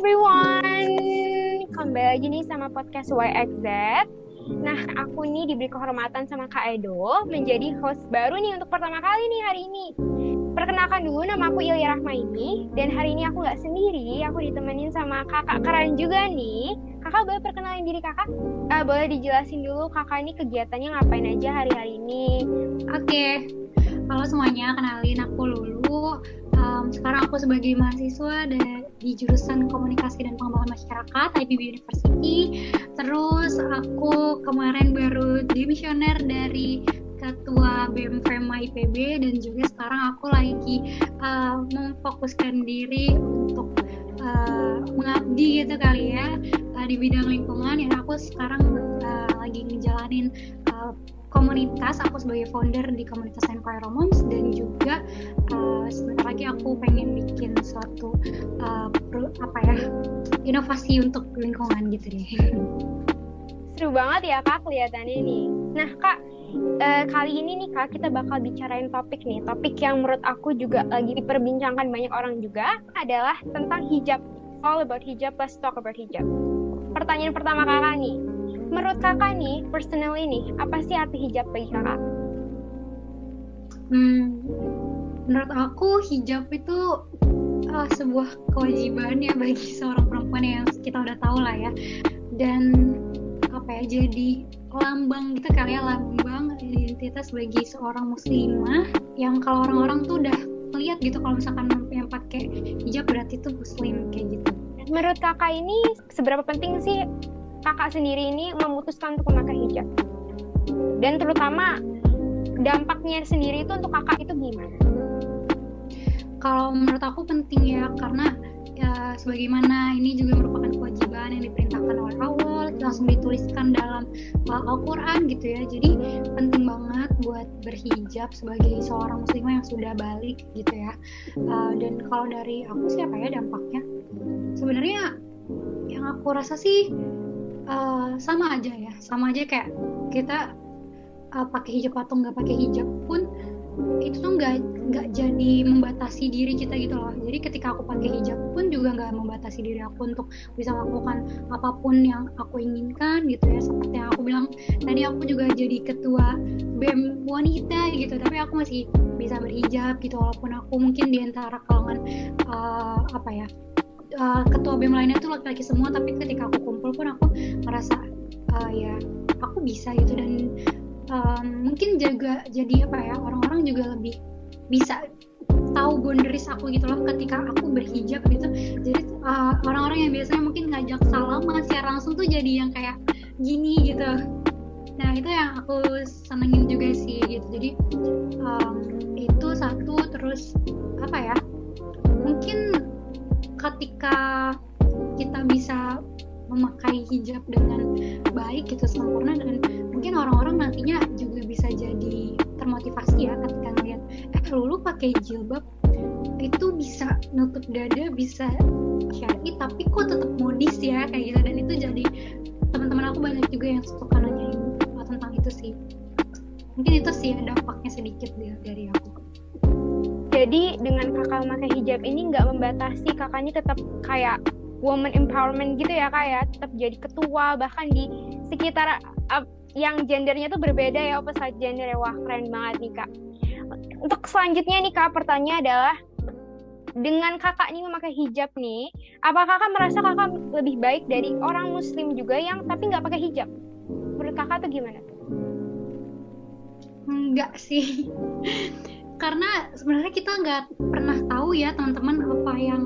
everyone, kembali lagi nih sama podcast YXZ. Nah, aku nih diberi kehormatan sama Kak Edo menjadi host baru nih untuk pertama kali nih hari ini. Perkenalkan dulu nama aku Ilya Rahmaini dan hari ini aku nggak sendiri, aku ditemenin sama kakak keren juga nih. Kakak boleh perkenalin diri kakak? Uh, boleh dijelasin dulu kakak ini kegiatannya ngapain aja hari-hari ini? Oke, okay. halo semuanya, kenalin aku Lulu um, sekarang aku sebagai mahasiswa di jurusan komunikasi dan pengembangan masyarakat IPB University. Terus aku kemarin baru dimisioner dari ketua BEM FEMA IPB dan juga sekarang aku lagi uh, memfokuskan diri untuk uh, mengabdi gitu kali ya uh, di bidang lingkungan. Yang aku sekarang uh, lagi ngejalanin uh, komunitas aku sebagai founder di komunitas Environments dan juga uh, sebentar lagi aku pengen bikin suatu uh, apa ya inovasi untuk lingkungan gitu deh. Seru banget ya kak kelihatannya nih. Nah kak uh, kali ini nih kak kita bakal bicarain topik nih. Topik yang menurut aku juga lagi diperbincangkan banyak orang juga adalah tentang hijab all about hijab let's talk about hijab pertanyaan pertama kakak nih menurut kakak nih, personal ini, apa sih arti hijab bagi kakak? Hmm, menurut aku hijab itu uh, sebuah kewajiban ya bagi seorang perempuan yang kita udah tahu lah ya. Dan apa ya, jadi lambang gitu kali ya, lambang identitas bagi seorang muslimah yang kalau orang-orang tuh udah melihat gitu kalau misalkan yang pakai hijab berarti itu muslim kayak gitu. Menurut kakak ini seberapa penting sih kakak sendiri ini memutuskan untuk memakai hijab? Dan terutama dampaknya sendiri itu untuk kakak itu gimana? Kalau menurut aku penting ya karena ya sebagaimana ini juga merupakan kewajiban yang diperintahkan oleh Allah langsung dituliskan dalam uh, Al-Quran gitu ya jadi penting banget buat berhijab sebagai seorang muslimah yang sudah balik gitu ya uh, dan kalau dari aku siapa ya dampaknya sebenarnya yang aku rasa sih uh, sama aja ya. Sama aja kayak kita uh, pakai hijab atau nggak pakai hijab pun itu tuh nggak nggak jadi membatasi diri kita gitu loh. Jadi ketika aku pakai hijab pun juga nggak membatasi diri aku untuk bisa melakukan apa pun yang aku inginkan gitu ya. Seperti yang aku bilang tadi aku juga jadi ketua bem wanita gitu. Tapi aku masih bisa berhijab gitu walaupun aku mungkin di antara kalangan uh, apa ya uh, ketua BEM lainnya tuh laki-laki semua tapi ketika aku kumpul pun aku merasa uh, ya aku bisa gitu. Dan um, mungkin juga jadi apa ya orang-orang juga lebih bisa tahu boundaries aku gitu loh ketika aku berhijab gitu. Jadi uh, orang-orang yang biasanya mungkin ngajak salam secara langsung tuh jadi yang kayak gini gitu. Nah itu yang aku senengin juga sih gitu. Jadi um, itu satu terus ketika kita bisa memakai hijab dengan baik gitu sempurna dan mungkin orang-orang nantinya juga bisa jadi termotivasi ya ketika ngeliat eh lu pakai jilbab itu bisa nutup dada bisa syari tapi kok tetap modis ya kayak gitu. Dan itu jadi teman-teman aku banyak juga yang suka nanyain tentang itu sih. Mungkin itu sih dampaknya sedikit dari aku jadi dengan kakak memakai hijab ini nggak membatasi kakaknya tetap kayak woman empowerment gitu ya kak ya. Tetap jadi ketua bahkan di sekitar uh, yang gendernya tuh berbeda ya opposite gender ya. Wah keren banget nih kak. Untuk selanjutnya nih kak pertanyaan adalah dengan kakak ini memakai hijab nih apakah kakak merasa kakak lebih baik dari orang muslim juga yang tapi nggak pakai hijab? Menurut kakak tuh gimana? Enggak sih karena sebenarnya kita nggak pernah tahu ya teman-teman apa yang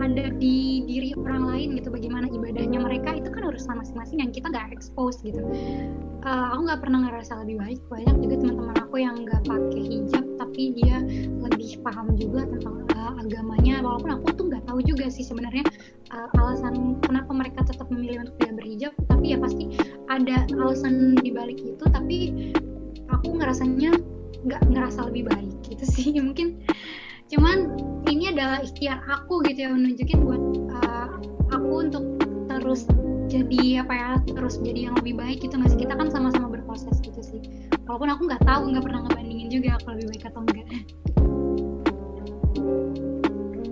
ada di diri orang lain gitu. Bagaimana ibadahnya mereka itu kan urusan masing-masing yang kita nggak expose gitu. Uh, aku nggak pernah ngerasa lebih baik. Banyak juga teman-teman aku yang nggak pakai hijab tapi dia lebih paham juga tentang uh, agamanya. Walaupun aku tuh nggak tahu juga sih sebenarnya uh, alasan kenapa mereka tetap memilih untuk tidak berhijab. Tapi ya pasti ada alasan dibalik itu. Tapi aku ngerasanya nggak ngerasa lebih baik gitu sih. Mungkin cuman ini adalah ikhtiar aku gitu ya menunjukin buat uh, aku untuk terus jadi apa ya terus jadi yang lebih baik gitu. Masih kita kan sama-sama berproses gitu sih. Walaupun aku nggak tahu nggak pernah ngebandingin juga aku lebih baik atau enggak.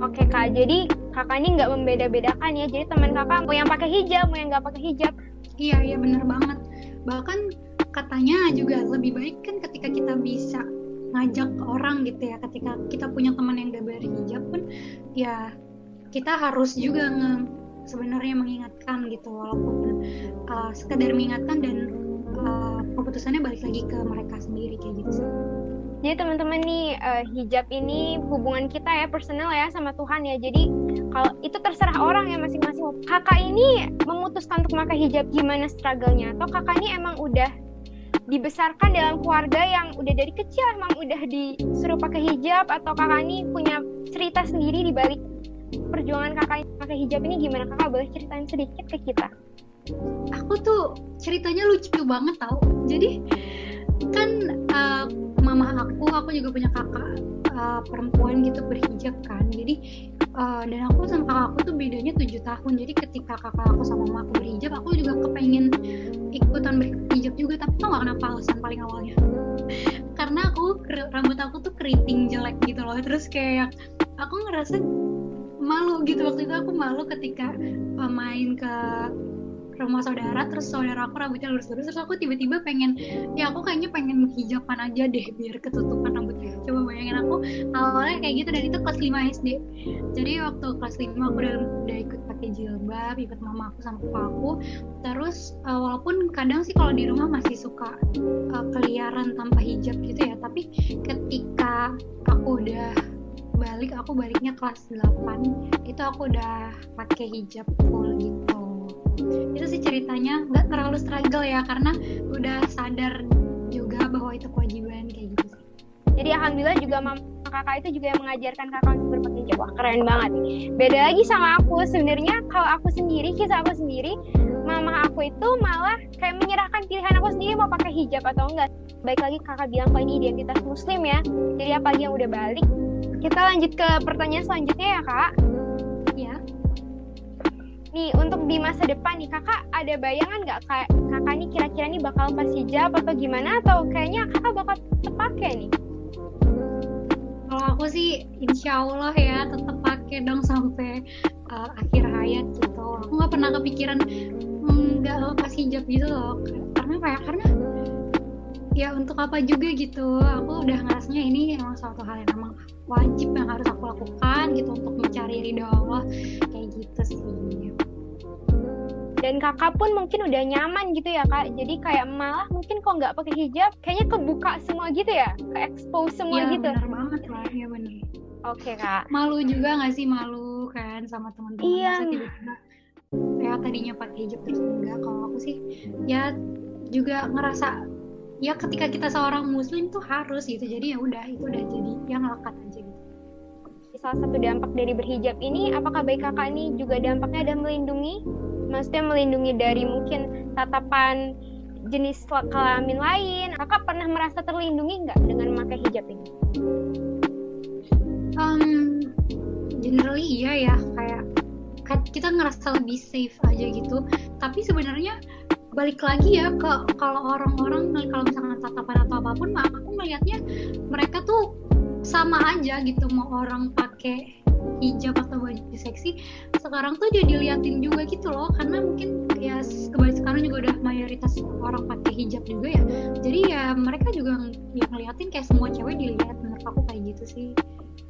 Oke kak. Jadi kakak ini nggak membeda-bedakan ya. Jadi teman kakak mau yang pakai hijab mau yang nggak pakai hijab. Iya iya bener banget. Bahkan katanya juga lebih baik kan ketika kita bisa ngajak orang gitu ya ketika kita punya teman yang udah berhijab pun ya kita harus juga nge sebenarnya mengingatkan gitu walaupun uh, sekedar mengingatkan dan uh, keputusannya balik lagi ke mereka sendiri kayak gitu Jadi teman-teman nih uh, hijab ini hubungan kita ya personal ya sama Tuhan ya. Jadi kalau itu terserah orang ya masing-masing. Kakak ini memutuskan untuk memakai hijab gimana struggle-nya atau kakak ini emang udah dibesarkan dalam keluarga yang udah dari kecil emang udah disuruh pakai hijab atau kakak ini punya cerita sendiri di balik perjuangan kakak pakai hijab ini gimana? Kakak boleh ceritain sedikit ke kita? Aku tuh ceritanya lucu banget tau. Jadi kan uh, mama aku aku juga punya kakak uh, perempuan gitu berhijab kan. Jadi uh, dan aku sama kakak aku tuh bedanya tujuh tahun. Jadi ketika kakak aku sama mama aku berhijab aku juga kepengen ikutan berhijab juga tapi tau gak kenapa alasan paling awalnya. Karena aku rambut aku tuh keriting jelek gitu loh. Terus kayak aku ngerasa malu gitu. Waktu itu aku malu ketika uh, main ke rumah saudara terus saudara aku rambutnya lurus-lurus terus aku tiba-tiba pengen ya aku kayaknya pengen hijaban aja deh biar ketutupan rambutnya. Coba bayangin aku awalnya kayak gitu dan itu kelas 5 SD jadi waktu kelas 5 aku udah, udah ikut pakai jilbab ikut mama aku sama papa aku. Terus uh, walaupun kadang sih kalau di rumah masih suka uh, keliaran tanpa hijab gitu ya tapi ketika aku udah balik aku baliknya kelas 8 itu aku udah pakai hijab full gitu itu sih ceritanya nggak terlalu struggle ya karena udah sadar juga bahwa itu kewajiban kayak gitu sih. Jadi alhamdulillah juga mama kakak itu juga yang mengajarkan kakak untuk hijab wah keren banget. Beda lagi sama aku. Sebenarnya kalau aku sendiri kisah aku sendiri mama aku itu malah kayak menyerahkan pilihan aku sendiri mau pakai hijab atau enggak. Baik lagi kakak bilang kalau ini identitas muslim ya. Jadi apalagi yang udah balik kita lanjut ke pertanyaan selanjutnya ya kak. Ya. Nih untuk di masa depan nih kakak ada bayangan nggak kak kakak nih kira-kira nih bakal pas hijab atau gimana atau kayaknya kakak bakal tetap pakai nih? Kalau aku sih insya Allah ya tetap pakai dong sampai uh, akhir hayat gitu. Aku nggak pernah kepikiran nggak mm, lepas hijab gitu loh. Karena kayak karena ya untuk apa juga gitu. Aku udah ngerasanya ini emang suatu hal yang emang wajib yang harus aku lakukan gitu untuk mencari ridho Allah. Kayak gitu sih. Dan kakak pun mungkin udah nyaman gitu ya kak. Jadi kayak malah mungkin kok nggak pakai hijab kayaknya kebuka semua gitu ya ke expose semua ya, gitu. bener banget lah ya bener oke okay, kak. Malu juga nggak sih? Malu kan sama teman-teman. Iya. Tiba-tiba kayak tadinya pakai hijab terus enggak. Kalau aku sih ya juga ngerasa ya ketika kita seorang muslim tuh harus gitu. Jadi ya udah itu udah jadi yang lekat aja gitu. Salah satu dampak dari berhijab ini apakah baik kakak ini juga dampaknya ada melindungi? Maksudnya melindungi dari mungkin tatapan jenis kelamin lain? Kakak pernah merasa terlindungi nggak dengan memakai hijab ini? Um, generally iya ya kayak kita ngerasa lebih safe aja gitu. Tapi sebenarnya balik lagi ya ke kalau orang-orang kalau misalnya tatapan atau apa pun mah aku melihatnya mereka tuh sama aja gitu mau orang pakai hijab atau baju seksi sekarang tuh jadi liatin juga gitu loh. Karena mungkin ya kebanyakan sekarang juga udah mayoritas orang pakai hijab juga ya. Jadi ya mereka juga yang ngeliatin kayak semua cewek dilihat menurut aku kayak gitu sih.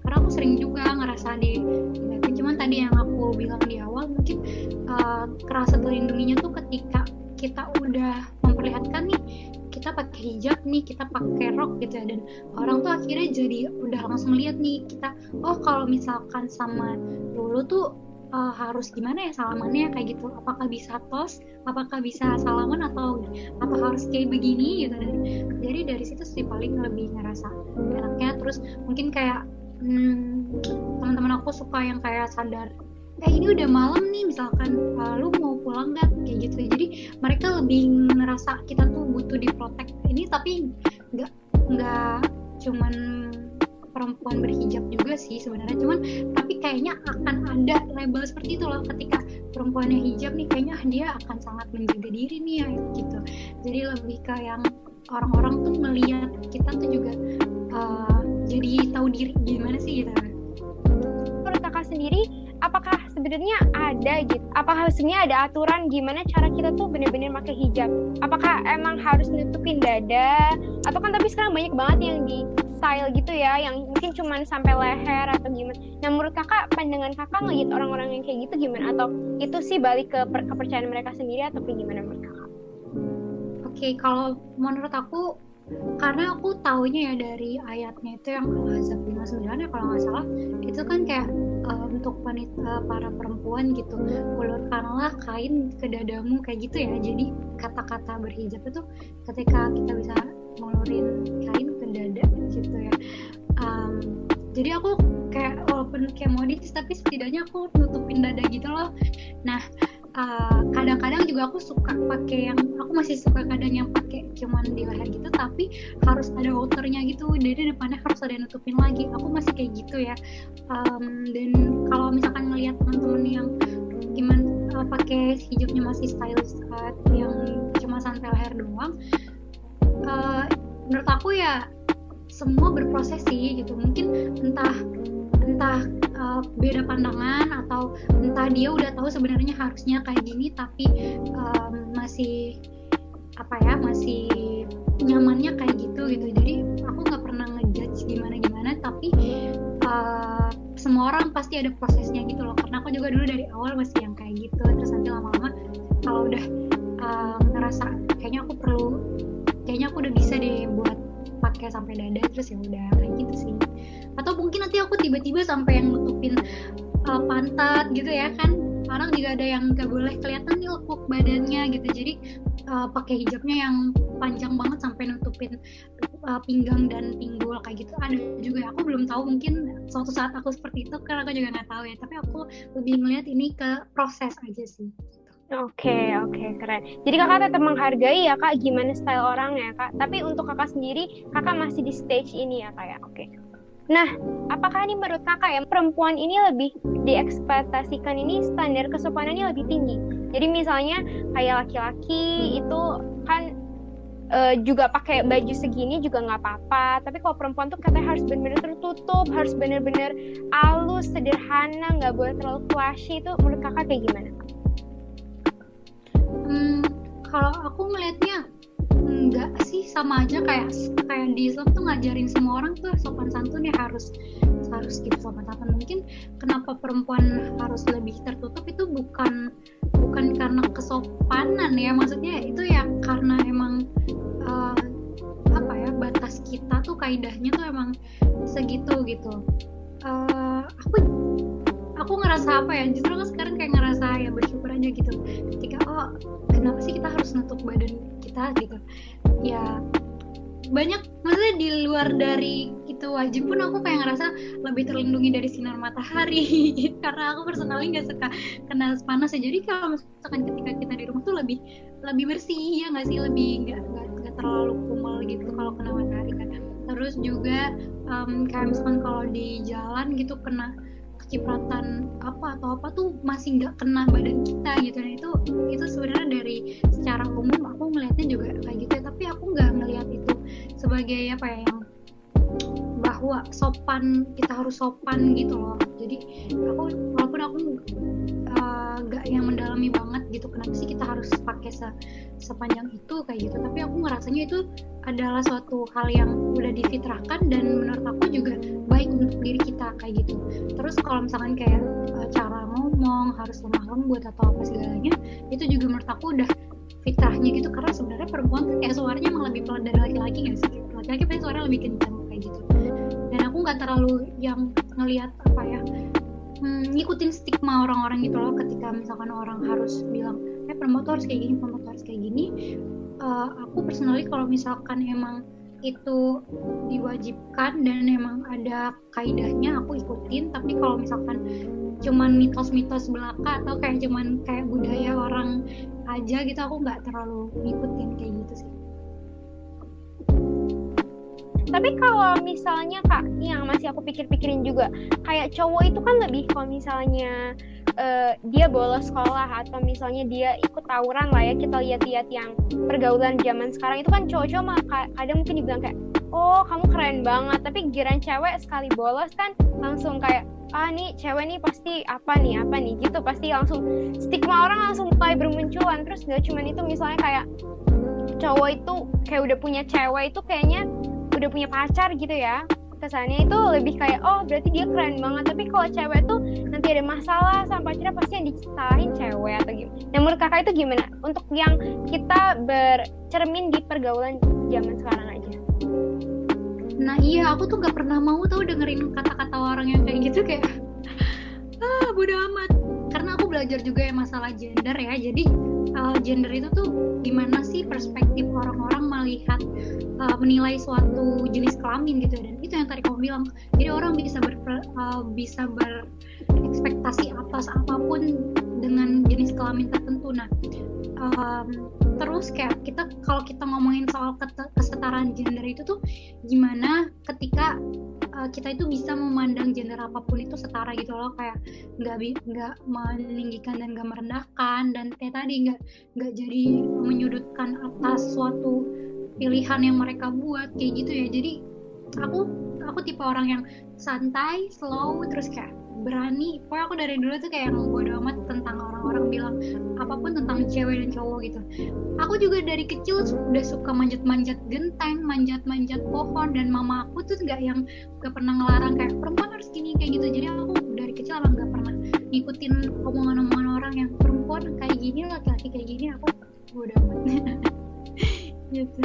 Karena aku sering juga ngerasa di dilihatin cuman tadi yang aku bilang di awal mungkin uh, kerasa terlindunginya tuh ketika kita udah memperlihatkan nih kita pakai hijab nih kita pakai rok gitu ya. Dan orang tuh akhirnya jadi udah langsung lihat nih kita oh kalau misalkan sama dulu tuh uh, harus gimana ya salamannya kayak gitu. Apakah bisa tos apakah bisa salaman atau apa harus kayak begini gitu. Dan jadi dari situ sih paling lebih ngerasa enaknya. Terus mungkin kayak hmm, teman-teman aku suka yang kayak sadar eh ini udah malam nih misalkan uh, lu mau pulang nggak? Kayak gitu. Jadi mereka lebih ngerasa kita tuh butuh diprotek ini tapi nggak nggak cuman perempuan berhijab juga sih sebenarnya. Cuman tapi kayaknya akan ada label seperti itu loh. Ketika perempuannya hijab nih kayaknya dia akan sangat menjaga diri nih ya gitu. Jadi lebih ke yang orang-orang tuh melihat kita tuh juga uh, jadi tahu diri gimana sih gitu. Menurut kakak sendiri apakah sebenarnya ada gitu apakah sebenarnya ada aturan gimana cara kita tuh bener-bener pakai hijab? Apakah emang harus nutupin dada? Atau kan tapi sekarang banyak banget yang di style gitu ya yang mungkin cuma sampai leher atau gimana. Nah menurut kakak pandangan kakak ngeliat orang-orang yang kayak gitu gimana? Atau itu sih balik ke kepercayaan mereka sendiri atau kayak gimana menurut kakak? Oke okay, kalau menurut aku karena aku taunya ya dari ayatnya itu yang Al-Ahzab 59 ya kalau nggak salah. Itu kan kayak uh, untuk wanita para perempuan gitu. Ulurkanlah kain ke dadamu kayak gitu ya. Jadi kata-kata berhijab itu ketika kita bisa ngulurin kain ke dada gitu ya. Um, jadi aku kayak walaupun kayak modis tapi setidaknya aku nutupin dada gitu loh. Nah eh, kadang-kadang juga aku suka pakai yang aku masih suka kadang yang pakai cuman di leher gitu tapi harus ada outernya gitu. Jadi depannya harus ada yang nutupin lagi. Aku masih kayak gitu ya. Um, dan kalau misalkan ngelihat teman-teman yang gimana uh, pakai hijabnya masih stylish uh, yang cuma sampai leher doang uh, menurut aku ya semua berproses sih gitu. Mungkin entah entah uh, beda pandangan atau entah dia udah tahu sebenarnya harusnya kayak gini tapi um, masih apa ya masih nyamannya kayak gitu gitu. Jadi aku nggak pernah ngejudge gimana gimana tapi uh, semua orang pasti ada prosesnya gitu loh. Karena aku juga dulu dari awal masih yang kayak gitu terus nanti lama-lama kalau udah uh, ngerasa kayaknya aku perlu kayaknya aku udah bisa deh buat pakai sampai dada terus ya udah kayak gitu sih. Atau mungkin nanti aku tiba-tiba sampai yang nutupin uh, pantat gitu ya kan orang juga ada yang gak boleh kelihatan nih lekuk badannya gitu. Jadi uh, pakai hijabnya yang panjang banget sampai nutupin uh, pinggang dan pinggul kayak gitu. Ada juga aku belum tahu mungkin suatu saat aku seperti itu karena aku juga nggak tahu ya. Tapi aku lebih melihat ini ke proses aja sih Oke, okay, oke, okay, keren. Jadi kakak tetap menghargai ya kak gimana style orang ya kak. Tapi untuk kakak sendiri, kakak masih di stage ini ya kak ya. Oke. Okay. Nah, apakah ini menurut kakak ya perempuan ini lebih diekspektasikan ini standar kesopanannya lebih tinggi? Jadi misalnya kayak laki-laki itu kan uh, juga pakai baju segini juga nggak apa-apa. Tapi kalau perempuan tuh katanya harus benar-benar tertutup, harus benar-benar halus, sederhana, nggak boleh terlalu flashy. Itu menurut kakak kayak gimana? Kalau aku melihatnya enggak sih sama aja kayak kayak di Islam tuh ngajarin semua orang tuh sopan santun ya harus harus gitu sopan santun. Mungkin kenapa perempuan harus lebih tertutup itu bukan bukan karena kesopanan ya maksudnya itu ya karena emang uh, apa ya batas kita tuh kaidahnya tuh emang segitu gitu. Uh, aku aku ngerasa apa ya justru sekarang kayak ngerasa ya bersyukur aja gitu. Ketika oh kenapa sih kita harus nutup badan kita? Gitu. Ya banyak maksudnya di luar dari itu wajib pun aku kayak ngerasa lebih terlindungi dari sinar matahari. Karena aku personally nggak suka kena panas ya. Jadi kalau misalkan ketika kita di rumah tuh lebih lebih bersih ya nggak sih? Lebih nggak nggak terlalu kumel gitu kalau kena matahari kan. Terus juga um, kayak misalkan kalau di jalan gitu kena cipratan apa atau apa tuh masih nggak kena badan kita gitu. Dan itu itu sebenarnya dari secara umum aku melihatnya juga kayak gitu ya. Tapi aku nggak melihat itu sebagai apa ya yang bahwa sopan kita harus sopan gitu loh. Jadi aku walaupun aku nggak uh, yang mendalami banget gitu kenapa sih kita harus pakai se sepanjang itu kayak gitu. Tapi aku ngerasanya itu adalah suatu hal yang udah difitrahkan dan menurut aku juga baik untuk diri kita kayak gitu. Terus kalau misalkan kayak uh, cara ngomong harus lemah lembut atau apa segalanya itu juga menurut aku udah fitrahnya gitu. Karena sebenarnya perempuan tuh kayak suaranya emang lebih pelan dari laki-laki nggak sih? Laki-laki pasti suaranya lebih kencang kayak gitu. Dan aku nggak terlalu yang ngelihat apa ya hmm, ngikutin stigma orang-orang gitu loh ketika misalkan orang harus bilang eh perempuan harus kayak gini perempuan harus kayak gini uh, aku personally kalau misalkan emang itu diwajibkan dan emang ada kaidahnya aku ikutin. Tapi kalau misalkan cuman mitos-mitos belaka atau kayak cuman kayak budaya orang aja gitu aku nggak terlalu ngikutin kayak gitu sih tapi kalau misalnya kak yang masih aku pikir-pikirin juga kayak cowok itu kan lebih kalau misalnya uh, dia bolos sekolah atau misalnya dia ikut tawuran lah ya kita lihat-lihat yang pergaulan zaman sekarang itu kan cowok-cowok kadang mungkin dibilang kayak oh kamu keren banget. Tapi giran cewek sekali bolos kan langsung kayak ah nih cewek nih pasti apa nih apa nih? Gitu pasti langsung stigma orang langsung mulai bermunculan. Terus gak cuman itu misalnya kayak cowok itu kayak udah punya cewek itu kayaknya udah punya pacar gitu ya kesannya itu lebih kayak oh berarti dia keren banget. Tapi kalau cewek tuh nanti ada masalah sama pacarnya pasti yang disalahin cewek atau gimana nah menurut kakak itu gimana? Untuk yang kita bercermin di pergaulan zaman sekarang aja. Nah iya aku tuh gak pernah mau tau dengerin kata-kata orang yang kayak gitu kayak ah bodo amat. Karena aku belajar juga ya masalah gender ya jadi uh, gender itu tuh gimana sih perspektif orang-orang melihat uh, menilai suatu jenis kelamin gitu dan itu yang tadi kamu bilang. Jadi orang bisa ber uh, bisa berekspektasi atas apa pun dengan jenis kelamin tertentu. Nah um, terus kayak kita kalau kita ngomongin soal kesetaraan gender itu tuh gimana ketika uh, kita itu bisa memandang gender apa pun itu setara gitu loh kayak nggak nggak meninggikan dan nggak merendahkan dan kayak tadi nggak nggak jadi menyudutkan atas suatu pilihan yang mereka buat kayak gitu ya. Jadi aku aku tipe orang yang santai slow terus kayak berani. Pokoknya aku dari dulu tuh kayak yang bodo amat tentang bilang apa pun tentang cewek dan cowok gitu aku juga dari kecil udah suka manjat-manjat genteng manjat-manjat pohon dan mama aku tuh nggak yang gak pernah ngelarang kayak perempuan harus gini kayak gitu jadi aku dari kecil emang gak pernah ngikutin omongan-omongan orang yang perempuan kayak gini laki-laki kayak gini aku bodo amat gitu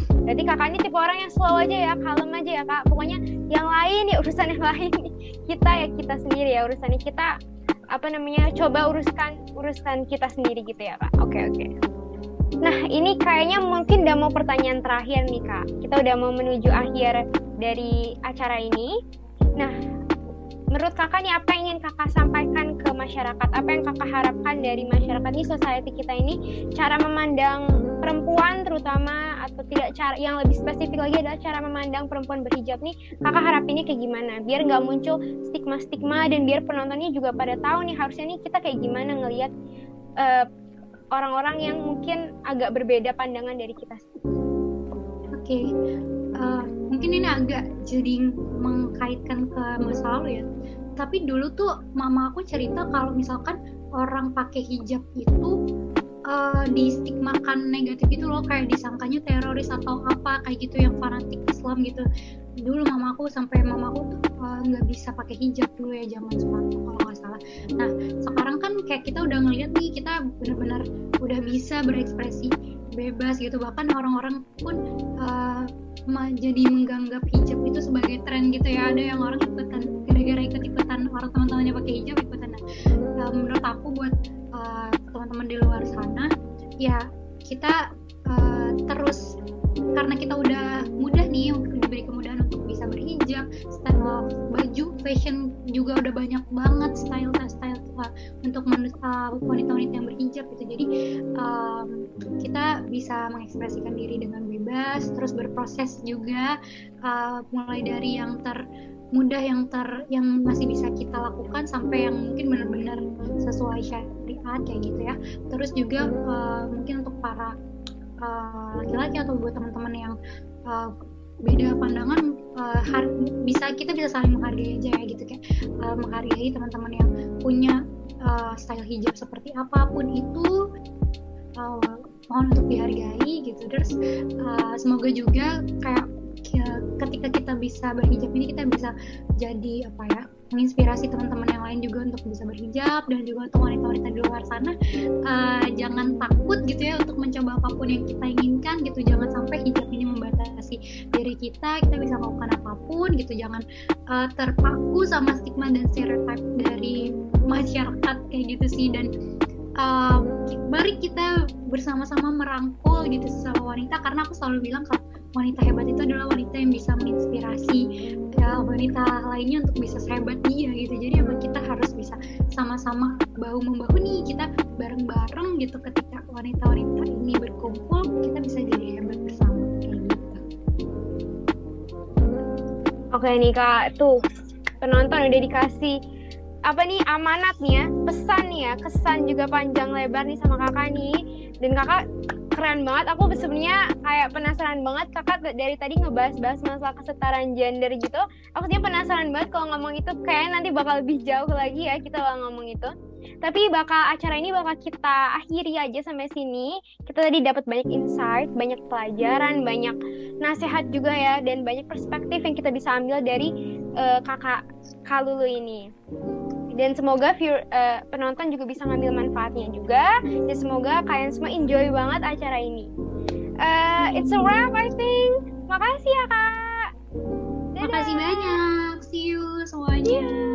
Jadi kakaknya tipe orang yang slow aja ya, kalem aja ya kak. Pokoknya yang lain ya urusan yang lain. Kita ya kita sendiri ya urusannya kita apa namanya coba uruskan uruskan kita sendiri gitu ya kak. Oke oke. Nah ini kayaknya mungkin udah mau pertanyaan terakhir nih kak. Kita udah mau menuju akhir dari acara ini. Nah menurut kakak nih apa yang ingin kakak sampaikan ke masyarakat? Apa yang kakak harapkan dari masyarakat ini, society kita ini, cara memandang perempuan terutama atau tidak cara yang lebih spesifik lagi adalah cara memandang perempuan berhijab nih kakak harapinnya kayak gimana biar nggak muncul stigma-stigma dan biar penontonnya juga pada tahu nih harusnya nih kita kayak gimana ngelihat uh, orang-orang yang mungkin agak berbeda pandangan dari kita. Oke, okay. uh, eh, mungkin ini agak jadi mengkaitkan ke masa lalu ya. Tapi dulu tuh mama aku cerita kalau misalkan orang pakai hijab itu uh, distigmakan negatif itu loh kayak disangkanya teroris atau apa kayak gitu yang fanatik Islam gitu. Dulu mamaku sampai mamaku tuh eh, nggak uh, bisa pakai hijab dulu ya zaman sepatu kalau nggak salah. Nah sekarang kan kayak kita udah ngeliat nih kita benar-benar udah bisa berekspresi bebas gitu. Bahkan orang-orang pun uh, jadi menganggap hijab itu sebagai tren gitu ya. Ada yang orang ikutan gara-gara ikut ikutan orang teman-temannya pakai hijab ikutan. Nah, menurut aku buat uh, teman-teman di luar sana ya kita uh, terus karena kita udah mudah nih diberi kemudahan untuk bisa berhijab style baju fashion juga udah banyak banget style style untuk wanita-wanita yang berhijab gitu. Jadi um, bisa mengekspresikan diri dengan bebas terus berproses juga uh, mulai dari yang ter mudah yang ter yang masih bisa kita lakukan sampai yang mungkin benar-benar sesuai syariat kayak gitu ya. Terus juga uh, mungkin untuk para eh, laki-laki uh, atau buat teman-teman yang uh, beda pandangan uh, bisa kita bisa saling menghargai aja ya gitu kayak uh, menghargai teman-teman yang punya uh, style hijab seperti apa pun itu uh, mohon untuk dihargai gitu. Terus uh, semoga juga kayak ya, ketika kita bisa berhijab ini kita bisa jadi apa ya menginspirasi teman-teman yang lain juga untuk bisa berhijab dan juga untuk wanita-wanita di luar sana. Uh, jangan takut gitu ya untuk mencoba apa pun yang kita inginkan gitu. Jangan sampai hijab ini membatasi diri kita kita bisa melakukan apa pun gitu. Jangan uh, terpaku sama stigma dan stereotip dari masyarakat kayak gitu sih. Dan uh, mari kita bersama-sama merangkul gitu sesama wanita karena aku selalu bilang kalau wanita hebat itu adalah wanita yang bisa menginspirasi ya, wanita lainnya untuk bisa sehebat dia gitu. Jadi emang kita harus bisa sama-sama bahu membahu nih kita bareng-bareng gitu ketika wanita-wanita ini berkumpul kita bisa jadi hebat bersama gitu. Oke nih kak tuh penonton udah dikasih apa nih amanat nih ya pesan nih ya kesan juga panjang lebar nih sama kakak nih dan kakak keren banget. Aku sebenarnya kayak penasaran banget kakak dari tadi ngebahas-bahas masalah kesetaraan gender gitu. Aku sebenarnya penasaran banget kalau ngomong itu kayak nanti bakal lebih jauh lagi ya kita kalau ngomong itu. Tapi bakal acara ini bakal kita akhiri aja sampai sini. Kita tadi dapat banyak insight, banyak pelajaran, banyak nasihat juga ya dan banyak perspektif yang kita bisa ambil dari uh, kakak Kalulu ini dan semoga view, uh, penonton juga bisa ngambil manfaatnya juga. Dan semoga kalian semua enjoy banget acara ini. Uh, it's a wrap I think. Makasih ya kak. Dadah. makasih banyak. See you semuanya. Yeah.